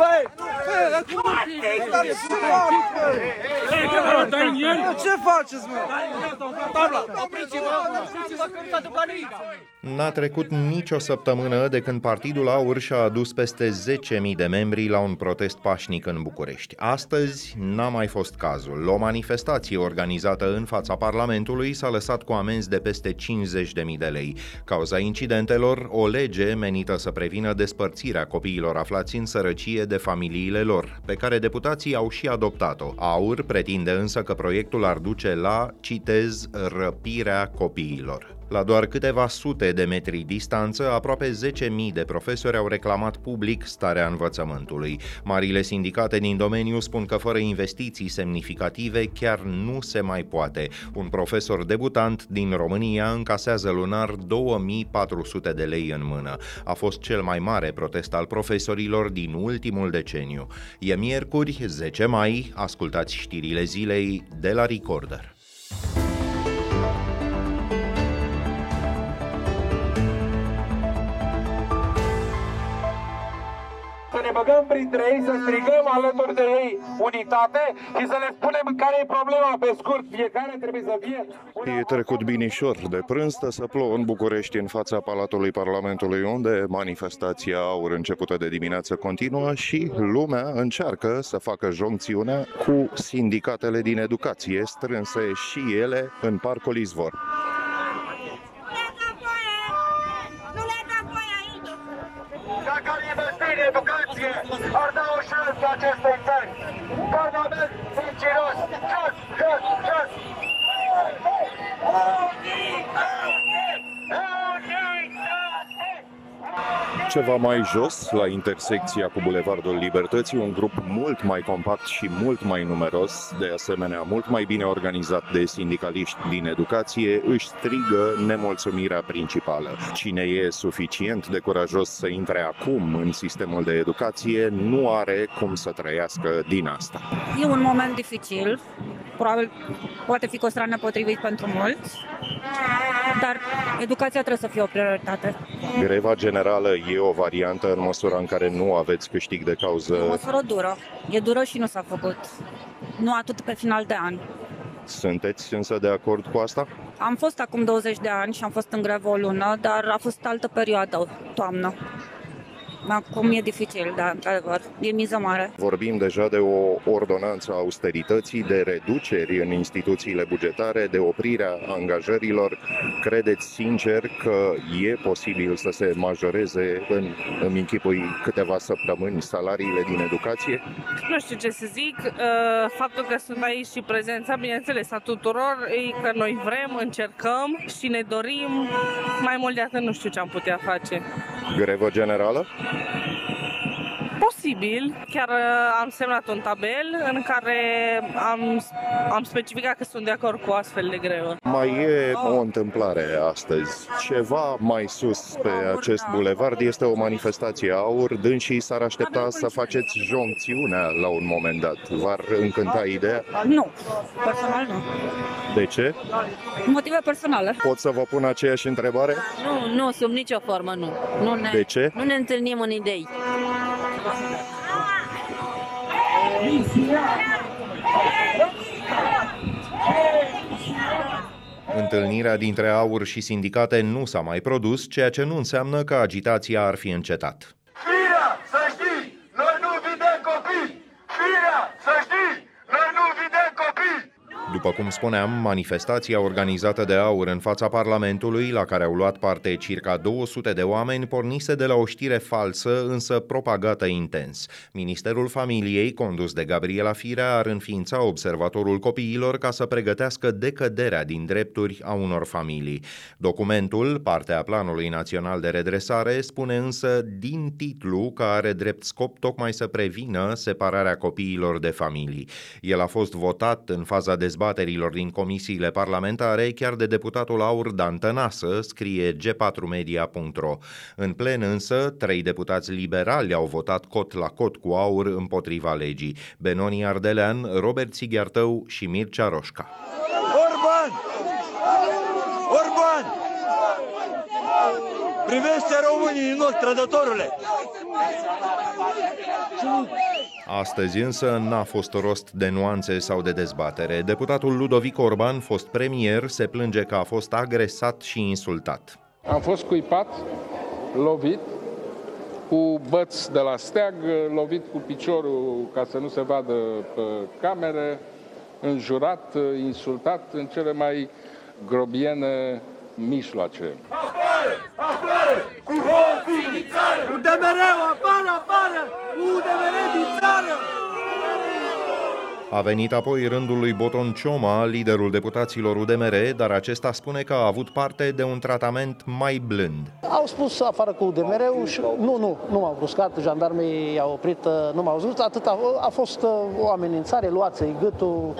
Vai! Ce faceți, mă? N-a trecut nicio săptămână de când Partidul Aur și-a adus peste 10.000 de membri la un protest pașnic în București. Astăzi n-a mai fost cazul. O manifestație organizată în fața Parlamentului s-a lăsat cu amenzi de peste 50.000 de lei. Cauza incidentelor, o lege menită să prevină despărțirea copiilor aflați în sărăcie de familiile lor, pe care deputații au și adoptat-o. Aur pretinde însă că proiectul ar duce la, citez, răpirea copiilor. La doar câteva sute de metri distanță, aproape 10.000 de profesori au reclamat public starea învățământului. Marile sindicate din domeniu spun că fără investiții semnificative chiar nu se mai poate. Un profesor debutant din România încasează lunar 2400 de lei în mână. A fost cel mai mare protest al profesorilor din ultimul deceniu. E miercuri, 10 mai, ascultați știrile zilei de la Recorder. Băgăm printre ei, să strigăm alături de ei unitate și să le spunem care e problema pe scurt. Fiecare trebuie să fie... E trecut binișor de prânz să plouă în București, în fața Palatului Parlamentului, unde manifestația aur începută de dimineață continuă și lumea încearcă să facă joncțiunea cu sindicatele din educație, strânse și ele în Parcul Izvor. Dacă în educație, ar da o șansă acestei țări. Parlament sinciros, jos, jos, jos! Ceva mai jos, la intersecția cu Bulevardul Libertății, un grup mult mai compact și mult mai numeros, de asemenea mult mai bine organizat de sindicaliști din educație, își strigă nemulțumirea principală. Cine e suficient de curajos să intre acum în sistemul de educație, nu are cum să trăiască din asta. E un moment dificil, probabil poate fi considerat nepotrivit pentru mulți, dar educația trebuie să fie o prioritate. Greva generală e o variantă în măsura în care nu aveți câștig de cauză. E o măsură dură. E dură și nu s-a făcut. Nu atât pe final de an. Sunteți însă de acord cu asta? Am fost acum 20 de ani și am fost în grevă o lună, dar a fost altă perioadă, toamnă. Acum e dificil, da, într-adevăr. E miză mare. Vorbim deja de o ordonanță a austerității, de reduceri în instituțiile bugetare, de oprirea angajărilor. Credeți sincer că e posibil să se majoreze în, în închipui câteva săptămâni salariile din educație? Nu știu ce să zic, uh, faptul că sunt aici și prezența, bineînțeles, a tuturor, e că noi vrem, încercăm și ne dorim. Mai mult de atât nu știu ce am putea face. Grevă generală? Posibil, chiar uh, am semnat un tabel în care am, am specificat că sunt de acord cu astfel de grevă. Mai e o întâmplare astăzi. Ceva mai sus pe acest bulevard este o manifestație aur, dânsii s-ar aștepta să faceți joncțiunea la un moment dat. V-ar încânta ideea? Nu, personal nu. De ce? Motive personale. Pot să vă pun aceeași întrebare? Nu, nu, sub nicio formă, nu. nu ne, De ce? Nu ne întâlnim în idei. Întâlnirea dintre aur și sindicate nu s-a mai produs, ceea ce nu înseamnă că agitația ar fi încetat. Firea, să știi, noi nu vedem copii! Firea, să știi, noi nu vedem copii! După cum spuneam, manifestația organizată de AUR în fața Parlamentului, la care au luat parte circa 200 de oameni, pornise de la o știre falsă, însă propagată intens. Ministerul Familiei, condus de Gabriela Firea, ar înființa observatorul copiilor ca să pregătească decăderea din drepturi a unor familii. Documentul, partea Planului Național de Redresare, spune însă din titlu că are drept scop tocmai să prevină separarea copiilor de familii. El a fost votat în faza dezbaterii dezbaterilor din comisiile parlamentare, chiar de deputatul Aur Dan Tănasă, scrie g4media.ro. În plen însă, trei deputați liberali au votat cot la cot cu Aur împotriva legii. Benoni Ardelean, Robert Sighiartău și Mircea Roșca. Orban! Orban! Privește românii în ochi, trădătorule! Astăzi însă n-a fost rost de nuanțe sau de dezbatere. Deputatul Ludovic Orban, fost premier, se plânge că a fost agresat și insultat. Am fost cuipat, lovit, cu băți de la steag, lovit cu piciorul ca să nu se vadă pe cameră, înjurat, insultat în cele mai grobiene mijloace. Afară! Afară! Cu hoții din țară! UDMR, afară, afară! UDMR din țară! A venit apoi rândul lui Boton Cioma, liderul deputaților UDMR, dar acesta spune că a avut parte de un tratament mai blând. Au spus afară cu UDMR-ul și nu, nu, nu m-au bruscat, jandarmii i-au oprit, nu m-au zis, atât a, a fost uh, o amenințare, luați-i gâtul,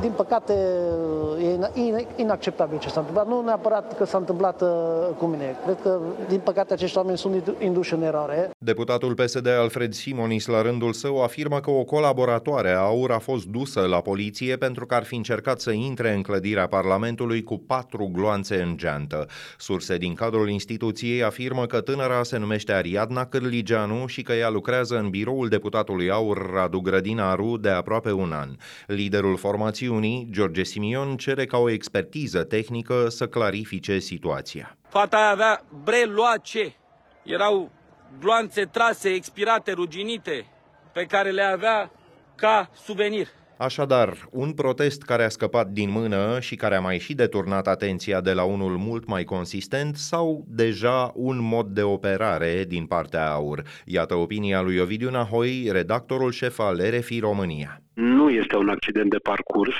din păcate, e inacceptabil ce s-a întâmplat. Nu neapărat că s-a întâmplat uh, cu mine. Cred că, din păcate, acești oameni sunt induși în eroare. Deputatul PSD Alfred Simonis, la rândul său, afirmă că o colaboratoare a AUR a fost dusă la poliție pentru că ar fi încercat să intre în clădirea Parlamentului cu patru gloanțe în geantă. Surse din cadrul instituției afirmă că tânăra se numește Ariadna Cârligeanu și că ea lucrează în biroul deputatului AUR Radu Grădinaru de aproape un an. Liderul formației chestiunii, George Simion cere ca o expertiză tehnică să clarifice situația. Fata aia avea breloace, erau gloanțe trase, expirate, ruginite, pe care le avea ca suvenir. Așadar, un protest care a scăpat din mână și care a mai și deturnat atenția de la unul mult mai consistent sau deja un mod de operare din partea AUR. Iată opinia lui Ovidiu Nahoi, redactorul șef al RFI România. Nu este un accident de parcurs,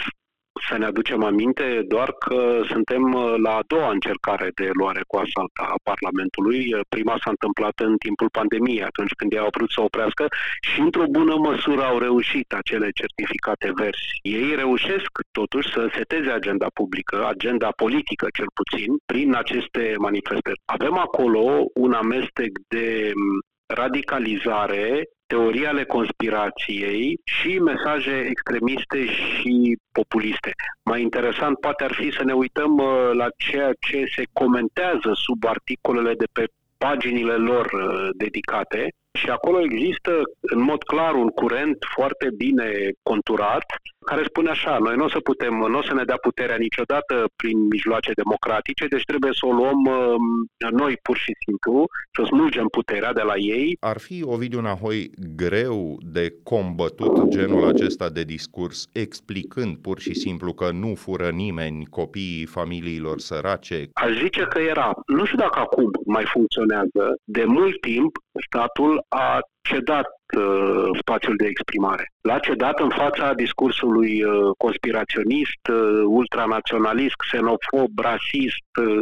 să ne aducem aminte doar că suntem uh, la a doua încercare de luare cu asalt a Parlamentului. Uh, prima s-a întâmplat în timpul pandemiei, atunci când ei au vrut să oprească și într-o bună măsură au reușit acele certificate verzi. Ei reușesc totuși să seteze agenda publică, agenda politică cel puțin, prin aceste manifestări. Avem acolo un amestec de mm, radicalizare teorii ale conspirației și mesaje extremiste și populiste. Mai interesant poate ar fi să ne uităm uh, la ceea ce se comentează sub articolele de pe paginile lor uh, dedicate și acolo există în mod clar un curent foarte bine conturat care spune așa, noi nu o să putem, nu o să ne dea puterea niciodată prin mijloace democratice, deci trebuie să o luăm uh, noi pur și simplu, să smulgem puterea de la ei. Ar fi, Ovidiu Nahoi, greu de combătut genul acesta de discurs, explicând pur și simplu că nu fură nimeni copiii familiilor sărace? Aș zice că era. Nu știu dacă acum mai funcționează. De mult timp, statul a cedat uh, spațiul de exprimare. L-a cedat în fața discursului uh, conspiraționist, uh, ultranaționalist, xenofob, rasist, uh,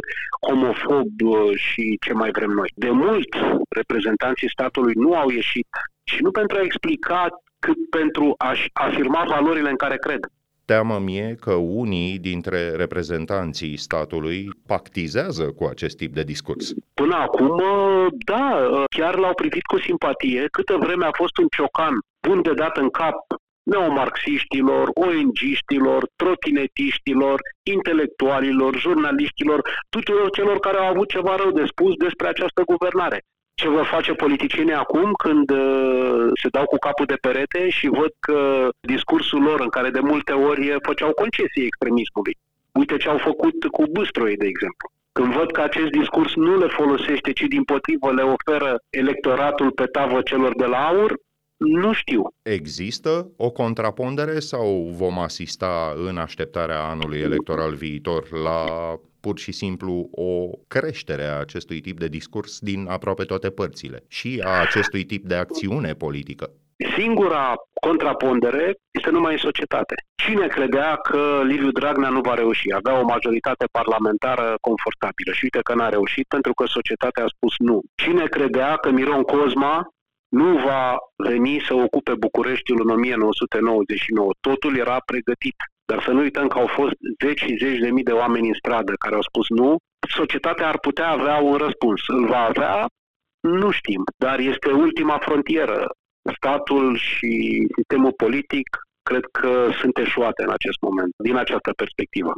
homofob uh, și ce mai vrem noi. De mult, reprezentanții statului nu au ieșit și nu pentru a explica, cât pentru a-și afirma valorile în care cred. Teamă mie că unii dintre reprezentanții statului pactizează cu acest tip de discurs. Până acum, da, chiar l-au privit cu simpatie, câtă vreme a fost un ciocan bun de dat în cap neomarxiștilor, ONG-știlor, trotinetiștilor, intelectualilor, jurnaliștilor, tuturor celor care au avut ceva rău de spus despre această guvernare ce vor face politicienii acum când uh, se dau cu capul de perete și văd că discursul lor, în care de multe ori făceau concesii extremismului, uite ce au făcut cu Bâstroi, de exemplu. Când văd că acest discurs nu le folosește, ci din potrivă le oferă electoratul pe tavă celor de la aur, nu știu. Există o contrapondere sau vom asista în așteptarea anului electoral viitor la pur și simplu o creștere a acestui tip de discurs din aproape toate părțile și a acestui tip de acțiune politică? Singura contrapondere este numai în societate. Cine credea că Liviu Dragnea nu va reuși? Avea o majoritate parlamentară confortabilă și uite că n-a reușit pentru că societatea a spus nu. Cine credea că Miron Cozma nu va veni să ocupe Bucureștiul în 1999. Totul era pregătit. Dar să nu uităm că au fost zeci și zeci de mii de oameni în stradă care au spus nu. Societatea ar putea avea un răspuns. Îl va avea? Nu știm. Dar este ultima frontieră. Statul și sistemul politic cred că sunt eșuate în acest moment, din această perspectivă.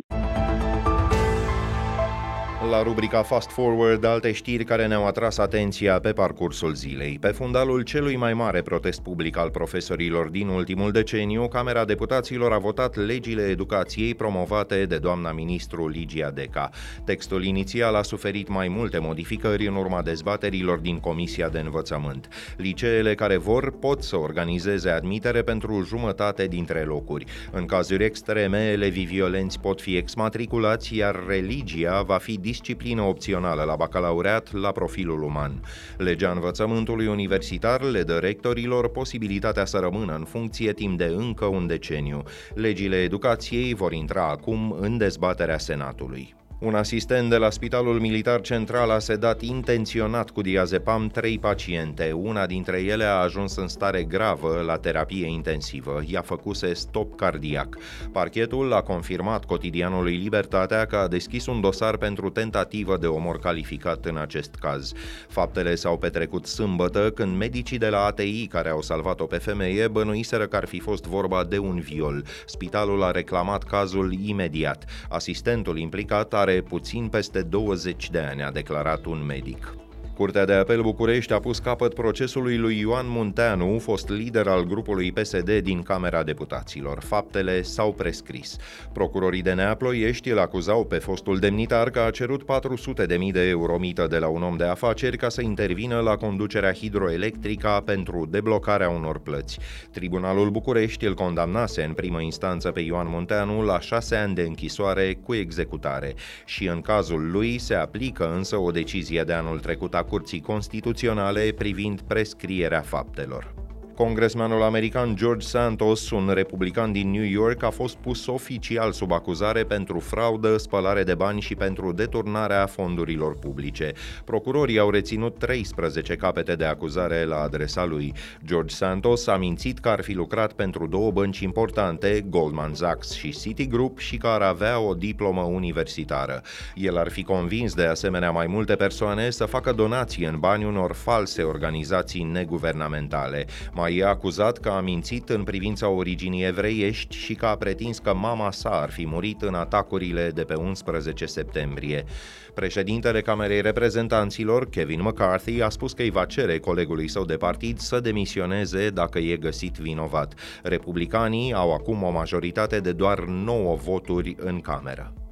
La rubrica Fast Forward, alte știri care ne-au atras atenția pe parcursul zilei. Pe fundalul celui mai mare protest public al profesorilor din ultimul deceniu, Camera Deputaților a votat legile educației promovate de doamna ministru Ligia Deca. Textul inițial a suferit mai multe modificări în urma dezbaterilor din Comisia de Învățământ. Liceele care vor pot să organizeze admitere pentru jumătate dintre locuri. În cazuri extreme, elevii violenți pot fi exmatriculați, iar religia va fi disciplină opțională la bacalaureat la profilul uman. Legea învățământului universitar le dă rectorilor posibilitatea să rămână în funcție timp de încă un deceniu. Legile educației vor intra acum în dezbaterea Senatului. Un asistent de la Spitalul Militar Central a sedat intenționat cu diazepam trei paciente. Una dintre ele a ajuns în stare gravă la terapie intensivă. I-a făcuse stop cardiac. Parchetul a confirmat cotidianului Libertatea că a deschis un dosar pentru tentativă de omor calificat în acest caz. Faptele s-au petrecut sâmbătă când medicii de la ATI care au salvat-o pe femeie bănuiseră că ar fi fost vorba de un viol. Spitalul a reclamat cazul imediat. Asistentul implicat a are puțin peste 20 de ani, a declarat un medic. Curtea de apel București a pus capăt procesului lui Ioan Munteanu, fost lider al grupului PSD din Camera Deputaților. Faptele s-au prescris. Procurorii de Neaploiești îl acuzau pe fostul demnitar că a cerut 400.000 de euro mită de la un om de afaceri ca să intervină la conducerea hidroelectrică pentru deblocarea unor plăți. Tribunalul București îl condamnase în primă instanță pe Ioan Munteanu la șase ani de închisoare cu executare și în cazul lui se aplică însă o decizie de anul trecut a Curții Constituționale privind prescrierea faptelor. Congresmanul american George Santos, un republican din New York, a fost pus oficial sub acuzare pentru fraudă, spălare de bani și pentru deturnarea fondurilor publice. Procurorii au reținut 13 capete de acuzare la adresa lui. George Santos a mințit că ar fi lucrat pentru două bănci importante, Goldman Sachs și Citigroup, și că ar avea o diplomă universitară. El ar fi convins de asemenea mai multe persoane să facă donații în bani unor false organizații neguvernamentale. Mai mai e acuzat că a mințit în privința originii evreiești și că a pretins că mama sa ar fi murit în atacurile de pe 11 septembrie. Președintele Camerei Reprezentanților, Kevin McCarthy, a spus că îi va cere colegului său de partid să demisioneze dacă e găsit vinovat. Republicanii au acum o majoritate de doar 9 voturi în Cameră.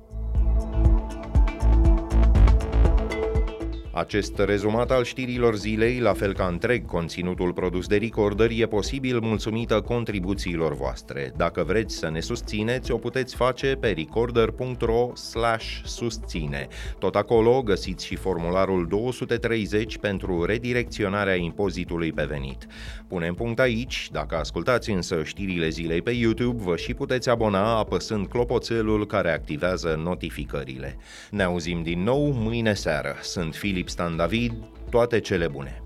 Acest rezumat al știrilor zilei, la fel ca întreg conținutul produs de Recorder, e posibil mulțumită contribuțiilor voastre. Dacă vreți să ne susțineți, o puteți face pe recorder.ro susține. Tot acolo găsiți și formularul 230 pentru redirecționarea impozitului pe venit. Punem punct aici, dacă ascultați însă știrile zilei pe YouTube, vă și puteți abona apăsând clopoțelul care activează notificările. Ne auzim din nou mâine seară. Sunt Filip Stan David, toate cele bune!